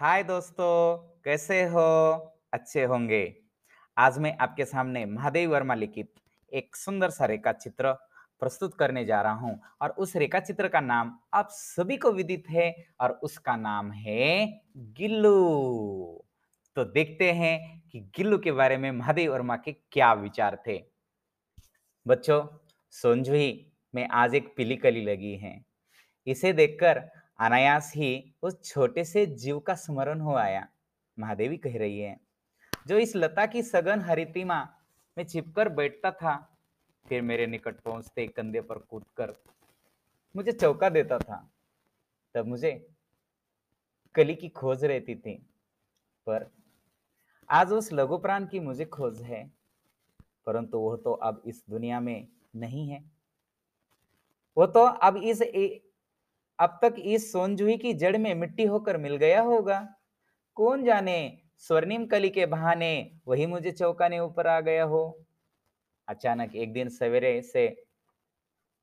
हाय दोस्तों, कैसे हो? अच्छे होंगे। आज मैं आपके सामने महादेव वर्मा लिखित एक सुंदर सा रेखा चित्र प्रस्तुत करने जा रहा हूँ और उस रेखा चित्र का नाम आप सभी को विदित है और उसका नाम है गिल्लू। तो देखते हैं कि गिल्लू के बारे में महादेव वर्मा के क्या विचार थे। बच्चों, सोंझुई, में आज एक पीली कली लगी है। इसे देखकर अनायास ही उस छोटे से जीव का स्मरण हो आया, महादेवी कह रही है। जो इस लता की सघन हरितिमा में छिपकर बैठता था, फिर मेरे निकट पहुँचते कंधे पर कूदकर मुझे चौका देता था। तब मुझे कली की खोज रहती थी, पर आज उस लघु प्राण की मुझे खोज है, परंतु वह तो अब इस दुनिया में नहीं है। वो तो अब इस अब तक इस सोनजुही की जड़ में मिट्टी होकर मिल गया होगा। कौन जाने स्वर्णिम कली के बहाने वही मुझे चौकाने ऊपर आ गया हो। अचानक एक दिन सवेरे से,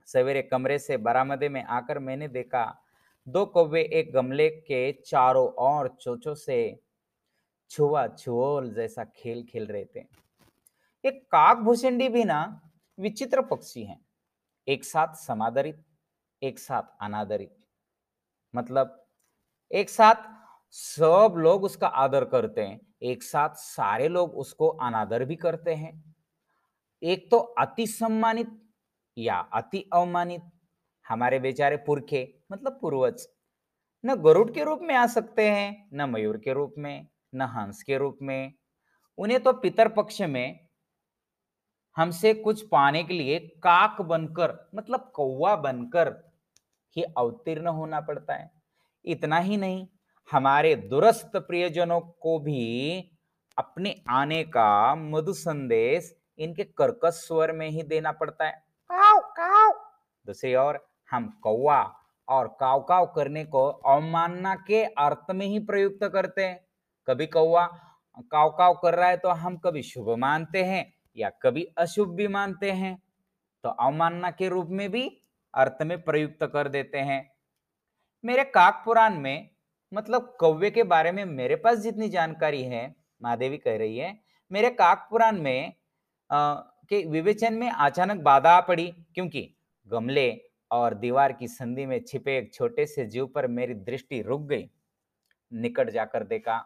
सवेरे कमरे से बरामदे में आकर मैंने देखा, दो कौवे एक गमले के चारों ओर चोचो से छुआ छुओल जैसा खेल खेल रहे थे। एक काक भूषणी भी ना, विचित्र पक्षी हैं। एक साथ समादरित, एक साथ अनादरित। मतलब एक साथ सब लोग उसका आदर करते हैं, एक साथ सारे लोग उसको अनादर भी करते हैं। एक तो अति सम्मानित या अति अवमानित, हमारे बेचारे पुरखे मतलब पूर्वज, न गरुड़ के रूप में आ सकते हैं, न मयूर के रूप में, न हंस के रूप में। उन्हें तो पितर पक्ष में हमसे कुछ पाने के लिए काक बनकर मतलब कौवा बनकर ही अवतीर्ण होना पड़ता है। इतना ही नहीं हमारे दुरस्त प्रियजनों को भी अपने आने का मधु संदेश इनके कर्कश स्वर में ही देना पड़ता है। काव काव दूसरी ओर हम कौवा और काव काव करने को अवमानना के अर्थ में ही प्रयुक्त करते हैं। कभी कौवा काव काव कर रहा है तो हम कभी शुभ मानते हैं या कभी अशुभ भी मानते हैं। तो अवमानना के रूप में भी अर्थ में प्रयुक्त कर देते हैं। मेरे काक पुराण में मतलब कौवे के बारे में मेरे पास जितनी जानकारी है महादेवी कह रही है मेरे काक पुराण में आ, के विवेचन में अचानक बाधा आ पड़ी क्योंकि गमले और दीवार की संधि में छिपे एक छोटे से जीव पर मेरी दृष्टि रुक गई। निकट जाकर देखा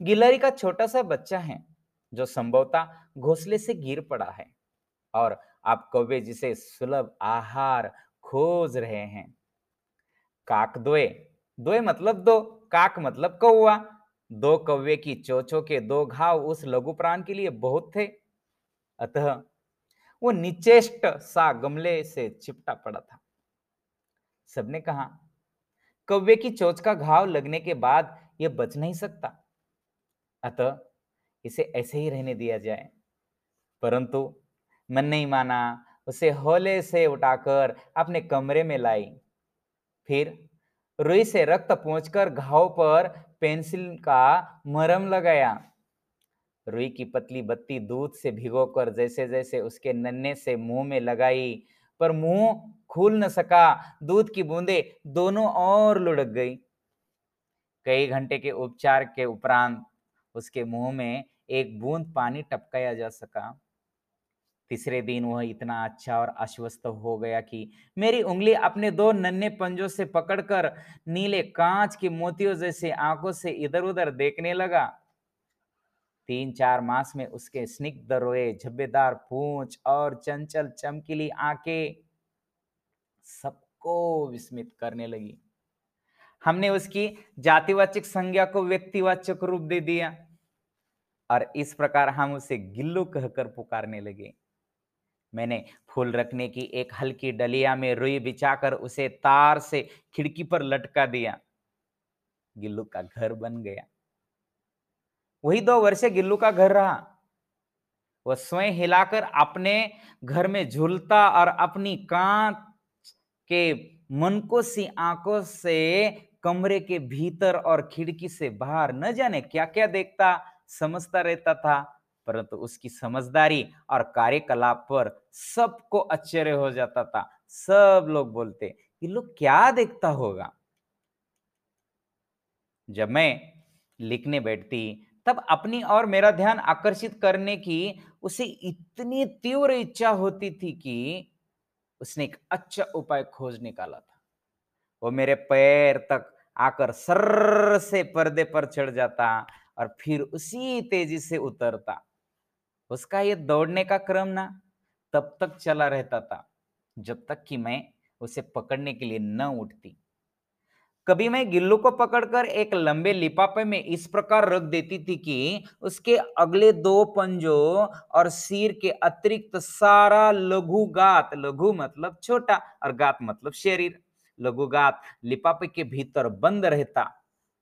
गिलहरी का छोटा सा बच्चा है जो संभवतः घोसले से गिर पड़ा है। और आप कौवे जिसे सुलभ आहार खोज रहे हैं। काक दोए दोए मतलब दो, काक मतलब कौआ दो कौवे की चोचो के दो घाव उस लघु प्राण के लिए बहुत थे। अतः वो निचेष्ट सा गमले से चिपटा पड़ा था। सबने कहा, कौवे की चोच का घाव लगने के बाद यह बच नहीं सकता। अतः इसे ऐसे ही रहने दिया जाए। परंतु मन नहीं माना उसे होले से उठाकर अपने कमरे में लाई। फिर रुई से रक्त पहुंचकर घाव पर पेंसिल का मरम लगाया। रुई की पतली बत्ती दूध से भिगोकर जैसे जैसे उसके नन्हे से मुँह में लगाई, पर मुँह खुल न सका, दूध की बूंदे दोनों और लुढ़क गई। कई घंटे के उपचार के उपरांत उसके मुँह में एक बूंद पानी टपकाया जा सका। तीसरे दिन वह इतना अच्छा और आश्वस्त हो गया कि मेरी उंगली अपने दो नन्हे पंजों से पकड़कर नीले कांच के मोतियों जैसे आँखों से इधर उधर देखने लगा। तीन चार मास में उसके स्निग्ध रोए, झब्बेदार पूंछ और चंचल चमकीली आँखें सबको विस्मित करने लगी। हमने उसकी जातिवाचक संज्ञा को व्यक्तिवाचक रूप दे दिया और इस प्रकार हम उसे गिल्लू कहकर पुकारने लगे। मैंने फूल रखने की एक हल्की डलिया में रुई बिछाकर उसे तार से खिड़की पर लटका दिया। गिल्लू का घर बन गया। वही दो वर्ष गिल्लू का घर रहा। वह स्वयं हिलाकर अपने घर में झूलता और अपनी कांच के मनको सी आँखों से कमरे के भीतर और खिड़की से बाहर न जाने क्या क्या देखता, समझता रहता था। परंतु उसकी समझदारी और कार्यकलाप पर सबको आश्चर्य हो जाता था। सब लोग बोलते, ये लोग क्या देखता होगा? जब मैं लिखने बैठती, तब अपनी और मेरा ध्यान आकर्षित करने की उसे इतनी तीव्र इच्छा होती थी कि उसने एक अच्छा उपाय खोज निकाला था। वो मेरे पैर तक आकर सर से पर्दे पर चढ़ जाता और फिर उसी तेज़ी से उतरता। उसका ये दौड़ने का क्रम ना तब तक चला रहता था, जब तक कि मैं उसे पकड़ने के लिए न उठती। कभी मैं गिल्लू को पकड़कर एक लंबे लिपापे में इस प्रकार रख देती थी कि उसके अगले दो पंजों और सिर के अतिरिक्त सारा लघु गात लघु मतलब छोटा और गात मतलब शरीर लघु गात लिपापे के भीतर बंद रहता।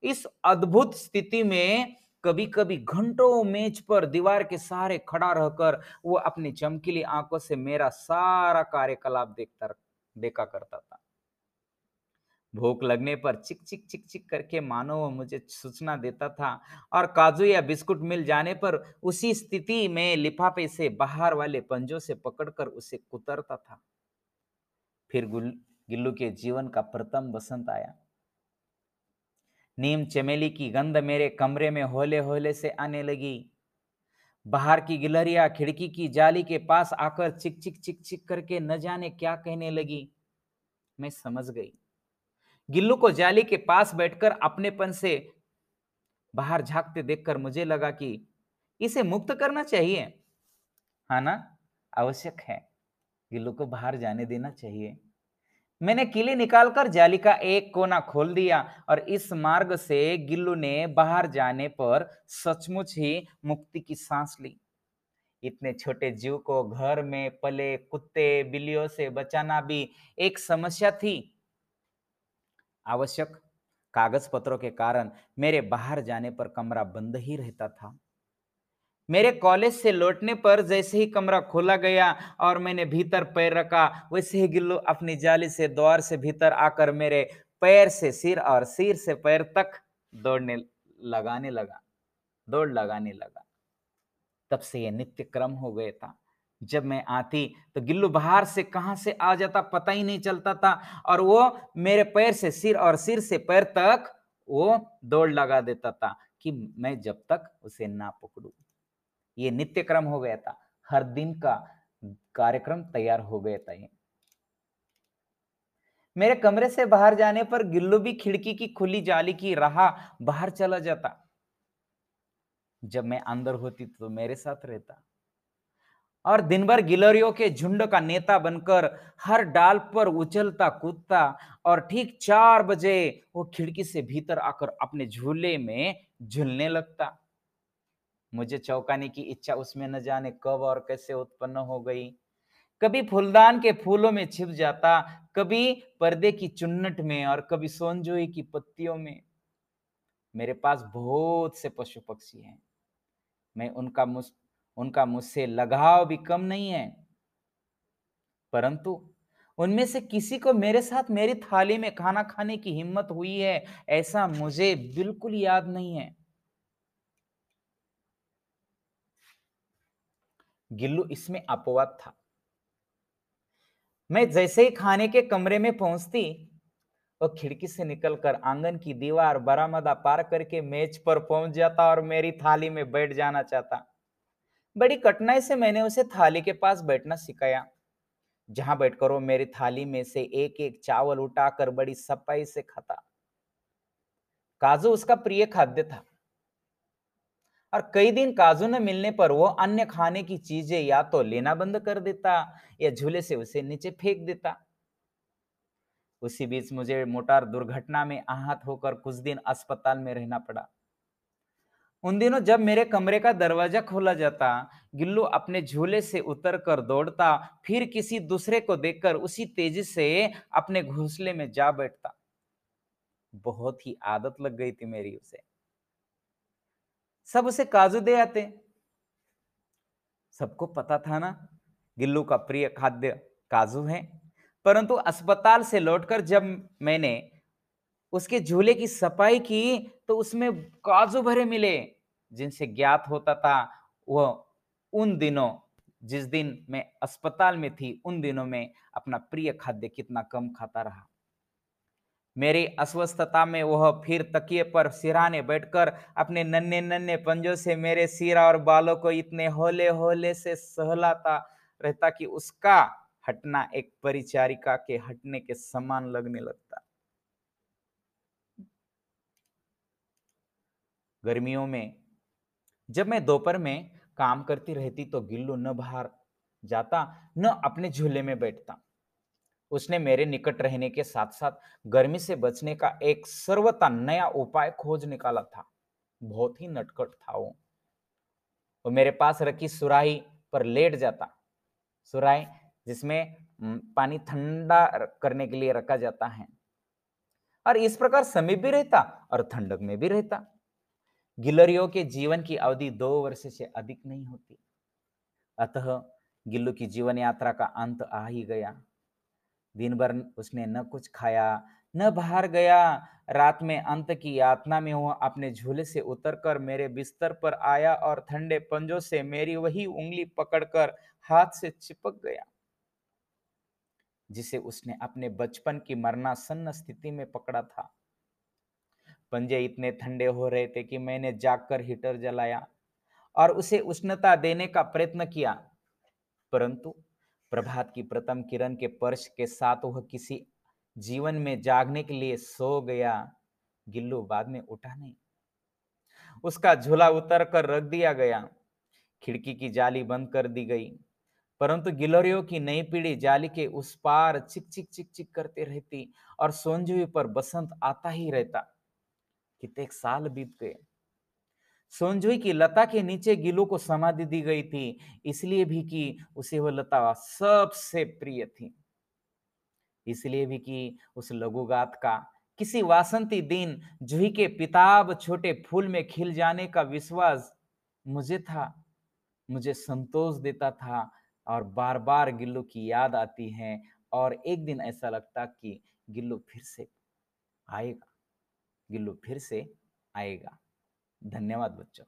इस अद्भुत स्थिति में कभी कभी घंटों मेज पर दीवार के सहारे खड़ा रहकर वो अपनी चमकीली आँखों से मेरा सारा कार्यकलाप देखता देखा करता था। भूख लगने पर चिक चिक चिक चिक करके मानो वो मुझे सूचना देता था और काजू या बिस्कुट मिल जाने पर उसी स्थिति में लिफाफे से बाहर वाले पंजों से पकड़कर उसे कुतरता था। फिर गिल्लू के जीवन का प्रथम बसंत आया। नीम चमेली की गंध मेरे कमरे में होले होले से आने लगी। बाहर की गिलहरिया, खिड़की की जाली के पास आकर चिक चिक चिक चिक करके न जाने क्या कहने लगी। मैं समझ गई। गिल्लू को जाली के पास बैठकर अपनेपन से बाहर झांकते देखकर मुझे लगा कि इसे मुक्त करना चाहिए। है ना? आवश्यक है। गिल्लू को बाहर जाने देना चाहिए। मैंने किली निकालकर जाली का एक कोना खोल दिया और इस मार्ग से गिल्लू ने बाहर जाने पर सचमुच ही मुक्ति की सांस ली। इतने छोटे जीव को घर में पले कुत्ते बिल्लियों से बचाना भी एक समस्या थी। आवश्यक कागज़ पत्रों के कारण मेरे बाहर जाने पर कमरा बंद ही रहता था। मेरे कॉलेज से लौटने पर जैसे ही कमरा खोला गया और मैंने भीतर पैर रखा, वैसे ही गिल्लू अपनी जाली से द्वार से भीतर आकर मेरे पैर से सिर और सिर से पैर तक दौड़ने लगाने लगा, दौड़ लगाने लगा। तब से यह नित्य क्रम हो गया था। जब मैं आती तो गिल्लू बाहर से कहाँ से आ जाता पता ही नहीं चलता था और वो मेरे पैर से सिर और सिर से पैर तक वो दौड़ लगा देता था कि मैं जब तक उसे ना पकड़ू। ये नित्य क्रम हो गया था। हर दिन का कार्यक्रम तैयार हो गया था ये। मेरे कमरे से बाहर जाने पर गिल्लू भी खिड़की की खुली जाली की राह बाहर चला जाता। जब मैं अंदर होती तो मेरे साथ रहता। और दिन भर गिलहरियों के झुंड का नेता बनकर हर डाल पर उछलता कूदता और ठीक चार बजे वो खिड़की से भीतर आकर अपने झूले में झूलने लगता। मुझे चौंकाने की इच्छा उसमें न जाने कब और कैसे उत्पन्न हो गई। कभी फूलदान के फूलों में छिप जाता, कभी पर्दे की चुन्नट में और कभी सोनजोई की पत्तियों में। मेरे पास बहुत से पशु पक्षी हैं। मैं उनका मुझ उनका मुझसे लगाव भी कम नहीं है। परंतु उनमें से किसी को मेरे साथ मेरी थाली में खाना खाने की हिम्मत हुई है, ऐसा मुझे बिल्कुल याद नहीं है। गिल्लू, इसमें अपवाद था। मैं जैसे ही खाने के कमरे में पहुँचती, वो खिड़की से निकलकर आँगन की दीवार बरामदा पार करके मेज पर पहुँच जाता और मेरी थाली में बैठ जाना चाहता। बड़ी कठिनाई से मैंने उसे थाली के पास बैठना सिखाया, जहाँ बैठकर वो मेरी थाली में से एक एक चावल उठाकर बड़ी सफ़ाई से खाता। काजू उसका प्रिय खाद्य था। और कई दिन काजू न मिलने पर वो अन्य खाने की चीज़ें या तो लेना बंद कर देता या झूले से उसे नीचे फेंक देता। उसी बीच मुझे मोटार दुर्घटना में आहत होकर कुछ दिन अस्पताल में रहना पड़ा। उन दिनों जब मेरे कमरे का दरवाज़ा खोला जाता, गिल्लू अपने झूले से उतर कर दौड़ता, फिर किसी दूसरे को देखकर उसी तेज़ी से अपने घोंसले में जा बैठता। बहुत ही आदत लग गई थी मेरी उसे। सब उसे काजू दे आते सबको पता था ना, गिल्लू का प्रिय खाद्य काजू है। परंतु अस्पताल से लौटकर जब मैंने उसके झूले की सफ़ाई की तो उसमें काजू भरे मिले। जिनसे ज्ञात होता था वह उन दिनों, जिस दिन मैं अस्पताल में थी, उन दिनों में अपना प्रिय खाद्य कितना कम खाता रहा। मेरी अस्वस्थता में वह फिर तकिए पर सिराने बैठकर अपने नन्हे नन्हे पंजों से मेरे सिर और बालों को इतने होले होले से सहलाता रहता कि उसका हटना एक परिचारिका के हटने के समान लगने लगता। गर्मियों में जब मैं दोपहर में काम करती रहती तो गिल्लू न बाहर जाता, न अपने झूले में बैठता। उसने मेरे निकट रहने के साथ साथ गर्मी से बचने का एक सर्वता नया उपाय खोज निकाला था। बहुत ही नटखट था वो। वो मेरे पास रखी सुराही पर लेट जाता। सुराही, जिसमें पानी ठंडा करने के लिए रखा जाता है। और इस प्रकार समीप भी रहता और ठंडक में भी रहता। गिलरियों के जीवन की अवधि दो वर्ष से अधिक नहीं होती। अतः गिल्लू की जीवन यात्रा का अंत आ ही गया। दिन भर उसने न कुछ खाया, न बाहर गया। रात में अंत की यातना में वह अपने झूले से उतरकर मेरे बिस्तर पर आया और ठंडे पंजों से मेरी वही उंगली पकड़कर हाथ से चिपक गया, जिसे उसने अपने बचपन की मरनासन्न स्थिति में पकड़ा था। पंजे इतने ठंडे हो रहे थे कि मैंने जागकर हीटर जलाया और उसे उष्णता देने का प्रयत्न किया, परंतु प्रभात की प्रथम किरण के पर्श के साथ वह किसी जीवन में जागने के लिए सो गया। गिल्लू बाद में उठा नहीं। उसका झूला उतर कर रख दिया गया। खिड़की की जाली बंद कर दी गई। परंतु गिलोरियों की नई पीढ़ी जाली के उस पार चिक चिक चिक चिक करते रहती और सोंजुई पर बसंत आता ही रहता। कितने साल बीत गए। सोनजुई की लता के नीचे गिलो को समाधि दी गई थी, इसलिए भी कि उसे वह लता सबसे प्रिय थी। इसलिए भी कि उस लघुगात का किसी वासंती दिन जूही के पिताब छोटे फूल में खिल जाने का विश्वास मुझे था, मुझे संतोष देता था और बार बार गिल्लू की याद आती है और एक दिन ऐसा लगता कि गिल्लू फिर से आएगा, गिल्लू फिर से आएगा। धन्यवाद बच्चों।